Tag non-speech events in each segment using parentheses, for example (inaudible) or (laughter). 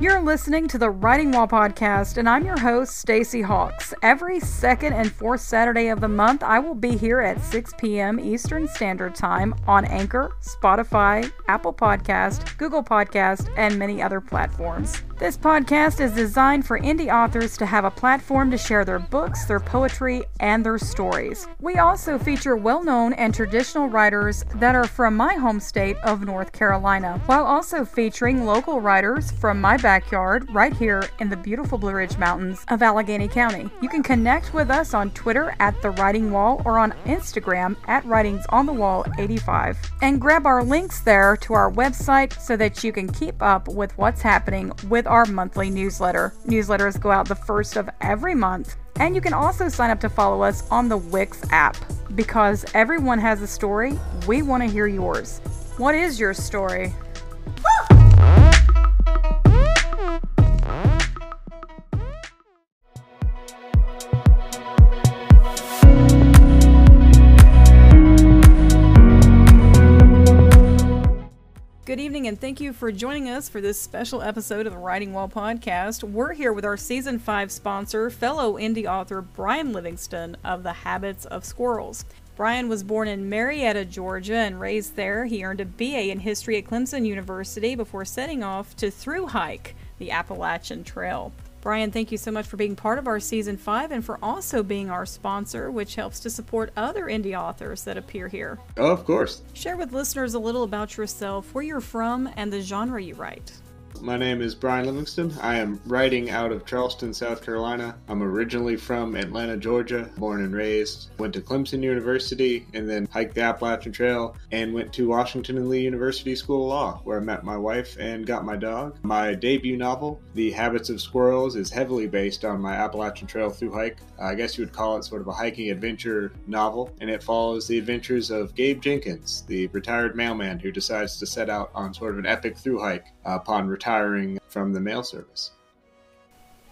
You're listening to the Writing Wall podcast, and I'm your host, Stacy Hawks. Every second and fourth Saturday of the month, I will be here at 6 p.m. Eastern Standard Time on Anchor, Spotify, Apple Podcast, Google Podcast, and many other platforms. This podcast is designed for indie authors to have a platform to share their books, their poetry, and their stories. We also feature well known and traditional writers that are from my home state of North Carolina, while also featuring local writers from my backyard right here in the beautiful Blue Ridge Mountains of Alleghany County. You can connect with us on Twitter at The Writing Wall or on Instagram at Writings on the Wall 85 and grab our links there to our website so that you can keep up with what's happening with our monthly newsletter. Newsletters go out the first of every month. And you can also sign up to follow us on the Wix app because everyone has a story. We want to hear yours. What is your story? And thank you for joining us for this special episode of the Writing Wall podcast. We're here with our season five sponsor, fellow indie author Brian Livingston of The Habits of Squirrels. Brian was born in Marietta, Georgia, and raised there. He earned a BA in history at Clemson University before setting off to through hike the Appalachian Trail. Brian, thank you so much for being part of our season five and for also being our sponsor, which helps to support other indie authors that appear here. Oh, of course. Share with listeners a little about yourself, where you're from, and the genre you write. My name is Brian Livingston. I am writing out of Charleston, South Carolina. I'm originally from Atlanta, Georgia, born and raised. Went to Clemson University and then hiked the Appalachian Trail and went to Washington and Lee University School of Law, where I met my wife and got my dog. My debut novel, The Habits of Squirrels, is heavily based on my Appalachian Trail through hike. I guess you would call it sort of a hiking adventure novel, and it follows the adventures of Gabe Jenkins, the retired mailman who decides to set out on sort of an epic through hike upon retiring from the mail service.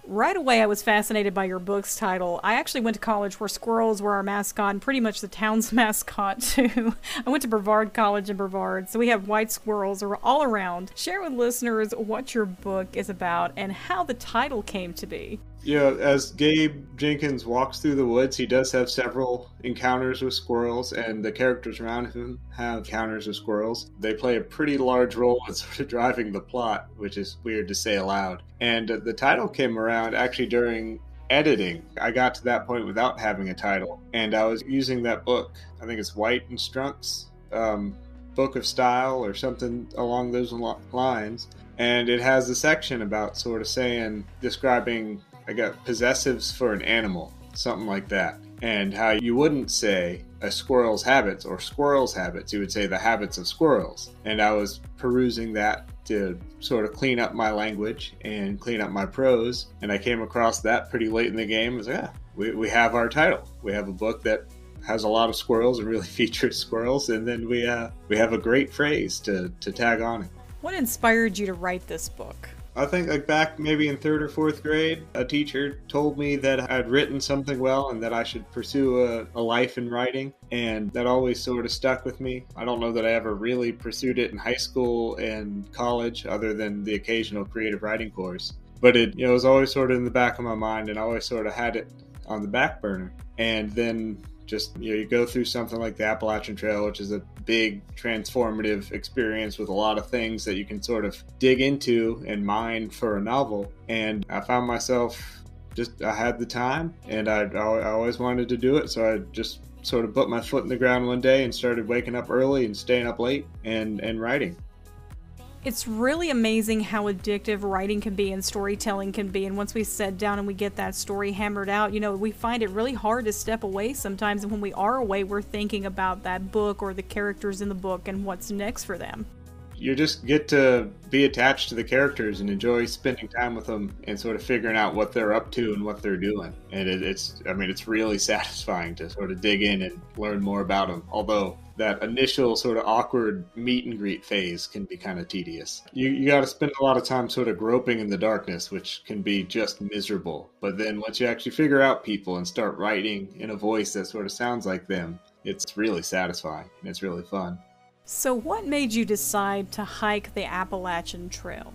Right away, I was fascinated by your book's title. I actually went to college where squirrels were our mascot and pretty much the town's (laughs) mascot, too. I went to Brevard College in Brevard, so we have white squirrels all around. Share with listeners what your book is about and how the title came to be. Yeah, as Gabe Jenkins walks through the woods, he does have several encounters with squirrels, and the characters around him have encounters with squirrels. They play a pretty large role in (laughs) sort of driving the plot, which is weird to say aloud. And uh, the title came around actually during editing. I got to that point without having a title, and I was using that book. I think it's White and Strunk's um, Book of Style or something along those lines. And it has a section about sort of saying, describing I got possessives for an animal, something like that. And how you wouldn't say a squirrel's habits or squirrel's habits, you would say the habits of squirrels. And I was perusing that to sort of clean up my language and clean up my prose. And I came across that pretty late in the game. I was like, yeah, we, we have our title. We have a book that has a lot of squirrels and really (laughs) features squirrels. And then we, uh, we have a great phrase to, to tag on it. What inspired you to write this book? I think like back maybe in third or fourth grade, a teacher told me that I'd written something well and that I should pursue a, a, life in writing. And that always sort of stuck with me. I don't know that I ever really pursued it in high school and college other than the occasional creative writing course. But it, you know, was always sort of in the back of my mind and I always sort of had it on the back burner. And then just you know you go through something like the Appalachian Trail, which is a big transformative experience with a lot of things that you can sort of dig into and mine for a novel. And I found myself just I had the time and I, I always wanted to do it, so I just sort of put my foot in the ground one day and started waking up early and staying up late and and writing. It's really amazing how addictive writing can be and storytelling can be. And once we sit down and we get that story hammered out, you know, we find it really hard to step away sometimes. And when we are away, we're thinking about that book or the characters in the book and what's next for them. You just get to be attached to the characters and enjoy spending time with them and sort of figuring out what they're up to and what they're doing. And it, it's, I mean, it's really (laughs) satisfying to sort of dig in and learn more about them. Although that initial sort of awkward meet and greet phase can be kind of tedious. You, you got to spend a lot of time sort of groping in the darkness, which can be just miserable. But then once you actually figure out people and start writing in a voice that sort of sounds like them, it's really satisfying and it's really fun. So, what made you decide to hike the Appalachian Trail?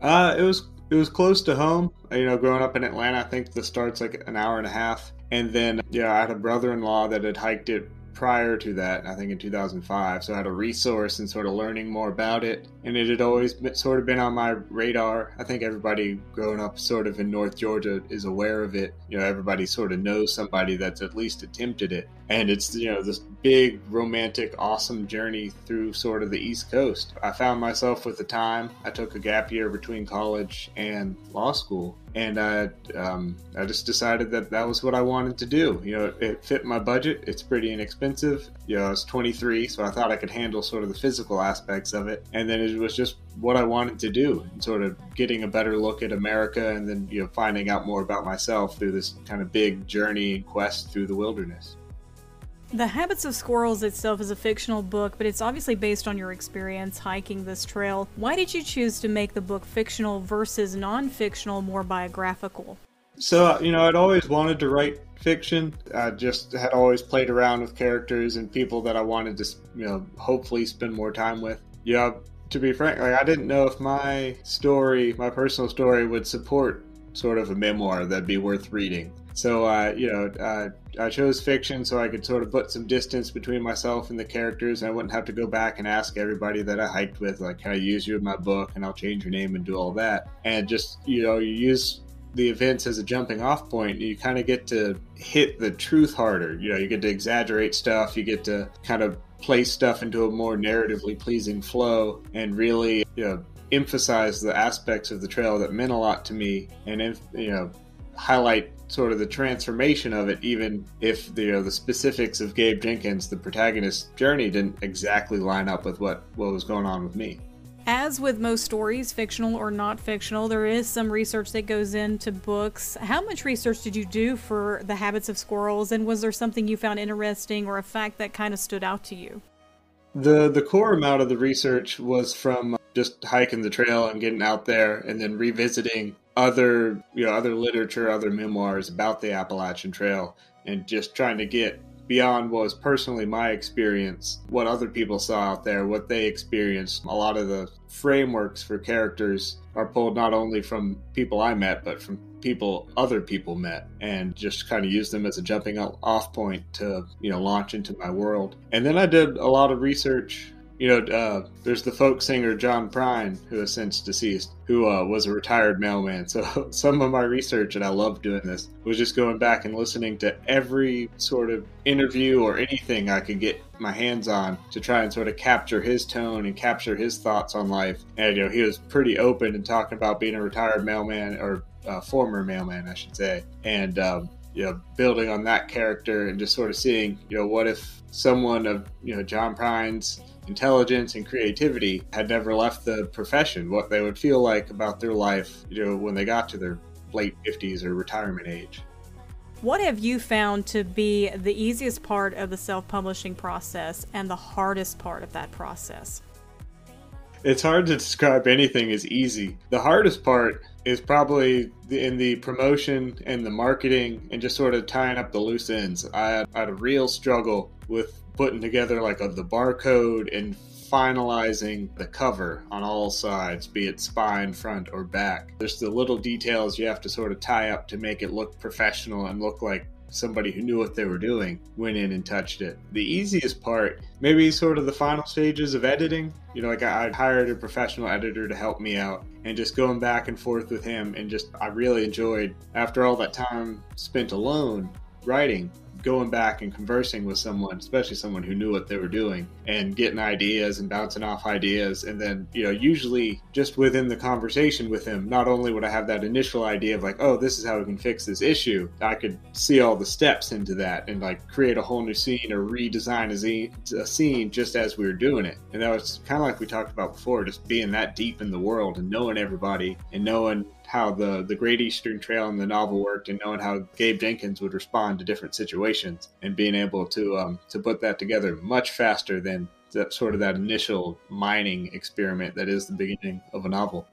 Uh, it was it was close to home. You know, growing up in Atlanta, I think the start's like an hour and a half. And then, yeah, I had a brother-in-law that had hiked it prior to that, I think in 2005. So I had a resource and sort of learning more about it. And it had always been, sort of been on my radar. I think everybody growing up sort of in North Georgia is aware of it. You know, everybody sort of knows somebody that's at least attempted it. And it's, you know, this big, romantic, awesome journey through sort of the East Coast. I found myself with the time. I took a gap year between college and law school and I um, I just decided that that was what I wanted to do. You know, it, it, fit my budget. It's pretty inexpensive. You know, I was 23, so I thought I could handle sort of the physical aspects of it, and then it was just what I wanted to do, and sort of getting a better look at America, and then you know finding out more about myself through this kind of big journey quest through the wilderness. The Habits of Squirrels itself is a fictional book, but it's obviously based on your experience hiking this trail. Why did you choose to make the book fictional versus non fictional, more biographical? So, uh, you know, I'd always wanted to write fiction. I just had always played around with characters and people that I wanted to, you know, hopefully spend more time with. Yeah, to be frank, like I didn't know if my story, my personal story, would support sort of a memoir that'd be worth reading. So, uh, you know, uh, I chose fiction so I could sort of put some distance between myself and the characters. I wouldn't have to go back and ask everybody that I hiked with, like, can I use you in my book? And I'll change your name and do all that. And just, you know, you use the events as a jumping off point, you kind of get to hit the truth harder. You know, you get to exaggerate stuff, you get to kind of place stuff into a more narratively pleasing flow and really, you know, emphasize the aspects of the trail that meant a lot to me and, you know, highlight sort of the transformation of it, even if the you know, the specifics of Gabe Jenkins, the protagonist's journey, didn't exactly line up with what what was going on with me. As with most stories, fictional or not fictional, there is some research that goes into books. How much research did you do for The Habits of Squirrels, and was there something you found interesting or a fact that kind of stood out to you? The the core amount of the research was from just hiking the trail and getting out there and then revisiting other you know other literature, other memoirs about the Appalachian Trail, and just trying to get beyond what was personally my experience, what other people saw out there, what they experienced. A lot of the frameworks for characters are pulled not only from people I met, but from people other people met, and just kind of use them as a jumping off point to you know launch into my world. And then I did a lot of research you know, uh, there's the folk singer John Prine, who is since deceased, who uh, was a retired mailman. So (laughs) some of my research, and I love doing this, was just going back and listening to every sort of interview or anything I could get my hands on to try and sort of capture his tone and capture his thoughts on life. And you know, he was pretty open and talking about being a retired mailman or uh, former mailman, I should say, and um, you know, building on that character and just sort of seeing, you know, what if someone of you know John Prine's intelligence and creativity had never left the profession, what they would feel like about their life, you know, when they got to their late 50s or retirement age. What have you found to be the easiest part of the self publishing process and the hardest part of that process? It's hard to describe anything as easy. The hardest part is probably in the promotion and the marketing and just sort of tying up the loose ends. I had, I had a real struggle with putting together like a, the barcode and finalizing the cover on all sides, be it spine, front, or back. There's the little details you have to sort of tie up to make it look professional and look like somebody who knew what they were doing went in and touched it. The easiest part, maybe sort of the final stages of editing. You know, like I, hired a professional editor to help me out and just going back and forth with him. And just, I really enjoyed, after all that time spent alone writing, going back and conversing with someone, especially someone who knew what they were doing, and getting ideas and bouncing off ideas. And then, you know, usually just within the conversation with him, not only would I have that initial idea of like, oh, this is how we can fix this issue, I could see all the steps into that and like create a whole new scene or redesign a, a scene just as we were doing it. And that was kind of like we talked about before, just being that deep in the world and knowing everybody and knowing how the the Great Eastern Trail and the novel worked, and knowing how Gabe Jenkins would respond to different situations, and being able to um, to put that together much faster than that sort of that initial mining experiment that is the beginning of a novel.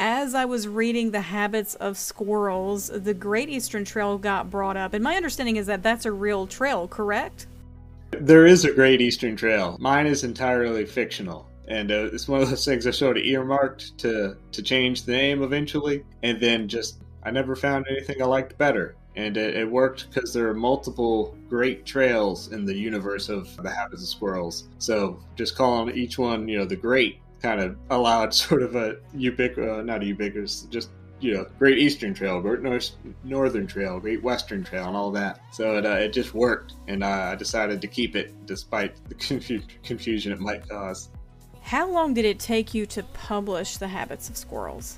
As I was reading The Habits of Squirrels, the Great Eastern Trail got brought up, and my understanding is that that's a real trail, correct? There is a Great Eastern Trail. Mine is entirely fictional. And uh, it's one of those things I sort of earmarked to, to change the name eventually. And then just, I never found anything I liked better. And it, it worked because there are multiple great trails in the universe of the Habits of Squirrels. So just calling each one, you know, the great kind of allowed (laughs) sort of a ubiquitous, uh, not a ubiquitous, just you know, Great Eastern Trail, Great North, Northern Trail, Great Western Trail, and all that. So it, uh, it just worked, and uh, I decided to keep it despite the (laughs) confu- confusion it might cause. How long did it take you to publish The Habits of Squirrels?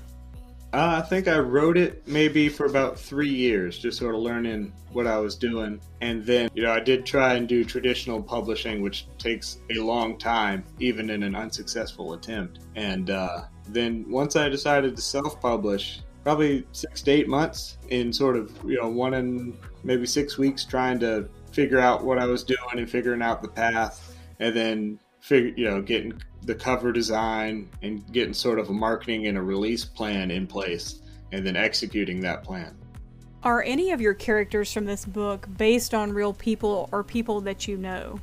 Uh, I think I wrote it maybe for about three years, just sort of learning what I was doing. And then, you know, I did try and do traditional publishing, which takes a long time, even in an unsuccessful attempt. And uh, then once I decided to self publish, probably six to eight months in sort of, you know, one and maybe six weeks trying to figure out what I was doing and figuring out the path. And then figure, you know, getting the cover design and getting sort of a marketing and a release plan in place and then executing that plan. Are any of your characters from this book based on real people or people that you know?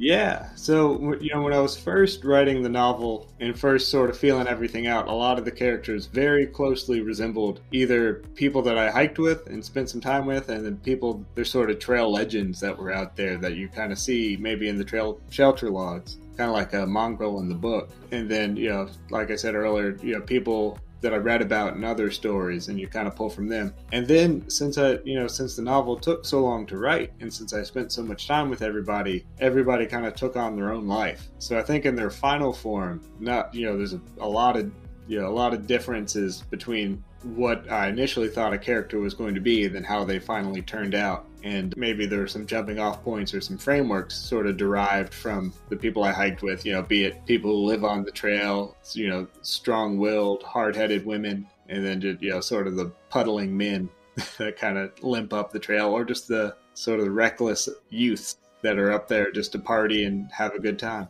Yeah. So, you know, when I was first writing the novel and first sort of feeling everything out, a lot of the characters very closely resembled either people that I hiked with and spent some time with, and then people, they're sort of trail legends that were out there that you kind of see maybe in the trail shelter logs, kind of like a mongrel in the book. And then, you know, like I said earlier, you know, people that I read about in other stories, and you kind of pull from them. And then, since I, you know, since the novel took so long to write, and since I spent so much time with everybody, everybody kind of took on their own life. So I think in their final form, not, you know, there's a, a lot of, you know, a lot of differences between what I initially thought a character was going to be than how they finally turned out. And maybe there are some jumping off points or some frameworks sort of derived from the people I hiked with, you know, be it people who live on the trail, you know, strong willed, hard headed women, and then just, you know, sort of the puddling men (laughs) that kind of limp up the trail, or just the sort of reckless youths that are up there just to party and have a good time.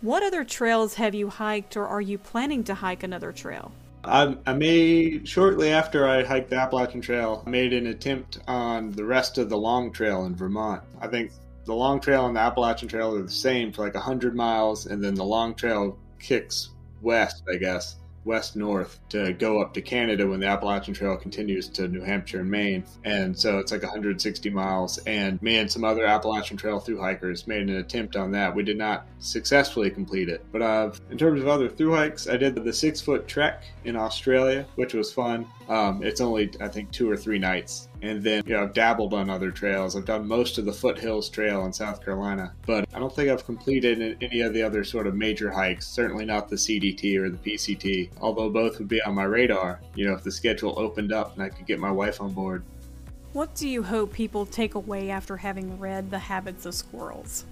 What other trails have you hiked, or are you planning to hike another trail? I, I made shortly after I hiked the Appalachian Trail, I made an attempt on the rest of the Long Trail in Vermont. I think the Long Trail and the Appalachian Trail are the same for like 100 miles, and then the Long Trail kicks west, I guess, west north to go up to Canada when the Appalachian Trail continues to New Hampshire and Maine. And so it's like 160 miles. And me and some other Appalachian Trail through hikers made an attempt on that. We did not successfully complete it. But uh, in terms of other through hikes, I did the six foot trek in Australia, which was fun. Um, it's only, I think, two or three nights. And then, you know, I've dabbled on other trails. I've done most of the Foothills Trail in South Carolina, but I don't think I've completed any of the other sort of major hikes, certainly not the CDT or the PCT, although both would be on my radar, you know, if the schedule opened up and I could get my wife on board. What do you hope people take away after having read The Habits of Squirrels?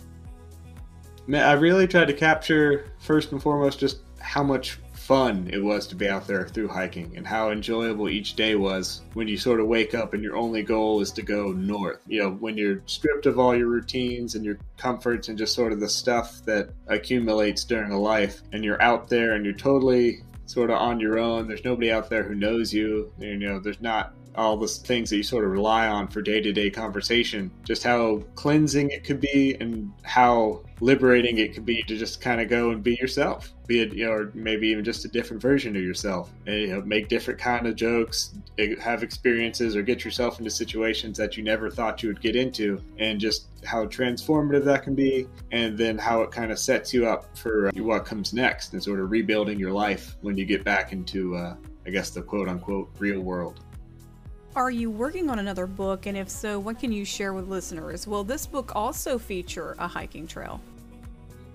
I really tried to capture, first and foremost, just how much fun it was to be out there through hiking and how enjoyable each day was when you sort of wake up and your only goal is to go north. You know, when you're stripped of all your routines and your comforts and just sort of the stuff that accumulates during a life and you're out there and you're totally sort of on your own. There's nobody out there who knows you. You know, there's not all the things that you sort of rely on for day to day conversation, just how cleansing it could be and how liberating it could be to just kind of go and be yourself, be it, you know, or maybe even just a different version of yourself, and, you know, make different kind of jokes, have experiences, or get yourself into situations that you never thought you would get into, and just how transformative that can be, and then how it kind of sets you up for what comes next and sort of rebuilding your life when you get back into, uh, I guess, the quote unquote real world. Are you working on another book? And if so, what can you share with listeners? Will this book also feature a hiking trail?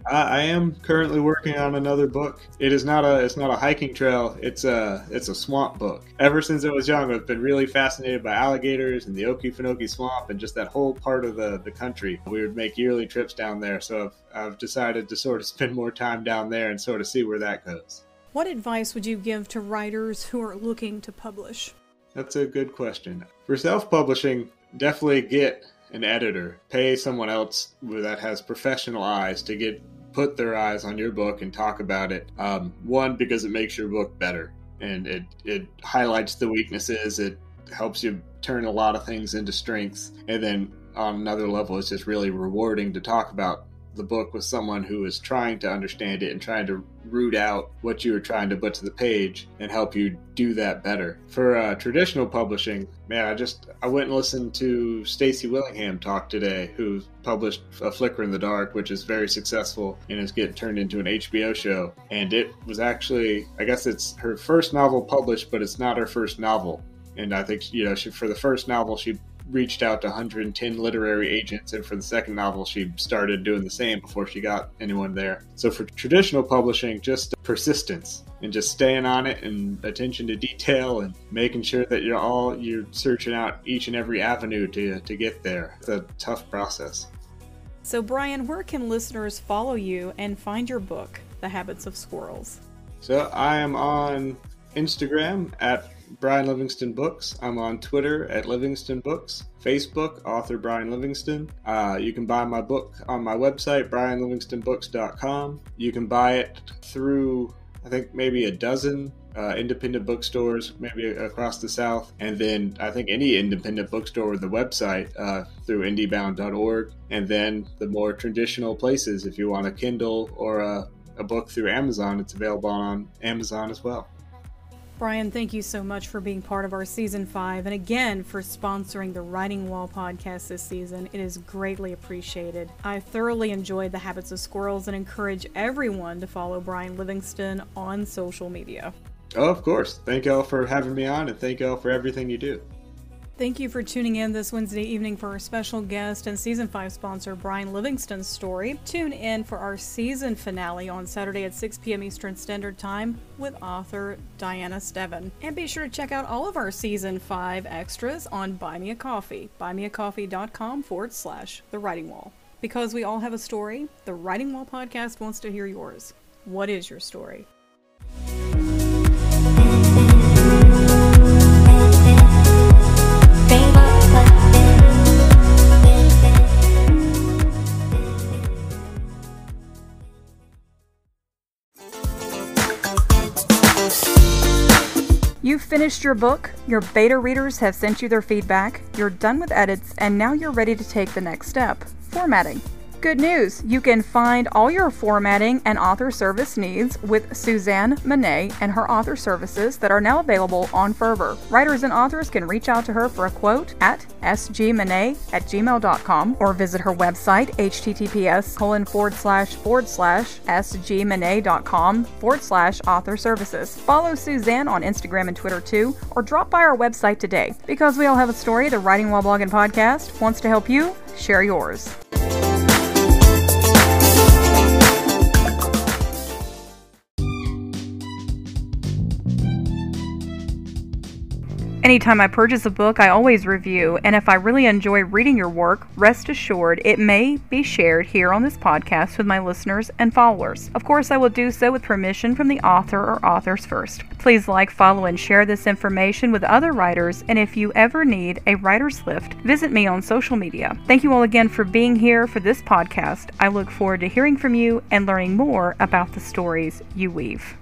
I am currently working on another book. It is not a it's not a hiking trail. It's a it's a swamp book. Ever since I was young, I've been really fascinated by alligators and the Okefenokee Swamp and just that whole part of the, the country. We would make yearly trips down there, so I've, I've decided to sort of spend more time down there and sort of see where that goes. What advice would you give to writers who are looking to publish? That's a good question. For self publishing, definitely get an editor. Pay someone else that has professional eyes to get put their eyes on your book and talk about it. Um, one, because it makes your book better and it, it highlights the weaknesses. It helps you turn a lot of things into strengths. And then on another level, it's just really rewarding to talk about the book with someone who is trying to understand it and trying to root out what you were trying to put to the page and help you do that better. For uh, traditional publishing, man, I just I went and listened to Stacy Willingham talk today, who published A Flicker in the Dark, which is very successful and is getting turned into an HBO show. And it was actually, I guess it's her first novel published, but it's not her first novel. And I think you know, she, for the first novel, she reached out to 110 literary agents, and for the second novel, she started doing the same before she got anyone there. So for traditional publishing, just persistence and just staying on it and attention to detail and making sure that you're all you're searching out each and every avenue to to get there. It's a tough process. So Brian, where can listeners follow you and find your book, The Habits of Squirrels? So I am on Instagram at Brian Livingston Books. I'm on Twitter at Livingston Books, Facebook, author Brian Livingston. Uh, you can buy my book on my website, brianlivingstonbooks.com. You can buy it through, I think, maybe a dozen uh, independent bookstores, maybe across the South. And then I think any independent bookstore with the website uh, through indiebound.org. And then the more traditional places, if you want a Kindle or a, a book through Amazon, it's available on Amazon as well. Brian, thank you so much for being part of our season five and again for sponsoring the Writing Wall podcast this season. It is greatly appreciated. I thoroughly enjoyed the habits of squirrels and encourage everyone to follow Brian Livingston on social media. Oh, of course. Thank y'all for having me on and thank y'all for everything you do. Thank you for tuning in this Wednesday evening for our special guest and season 5 sponsor, Brian Livingston's story. Tune in for our season finale on Saturday at 6 p.m. Eastern Standard Time with author Diana Steven. And be sure to check out all of our season 5 extras on Buy Me a Coffee, buymeacoffee.com forward slash The Writing Wall. Because we all have a story, the Writing Wall podcast wants to hear yours. What is your story? Finished your book, your beta readers have sent you their feedback, you're done with edits, and now you're ready to take the next step formatting. Good news! You can find all your formatting and author service needs with Suzanne Monet and her author services that are now available on Fervor. Writers and authors can reach out to her for a quote at sgmonet at gmail.com or visit her website https colon forward slash forward slash sgmonet.com forward slash author services. Follow Suzanne on Instagram and Twitter too, or drop by our website today. Because we all have a story, the Writing While Blogging podcast wants to help you share yours. Anytime I purchase a book, I always review, and if I really enjoy reading your work, rest assured it may be shared here on this podcast with my listeners and followers. Of course, I will do so with permission from the author or authors first. Please like, follow, and share this information with other writers, and if you ever need a writer's lift, visit me on social media. Thank you all again for being here for this podcast. I look forward to hearing from you and learning more about the stories you weave.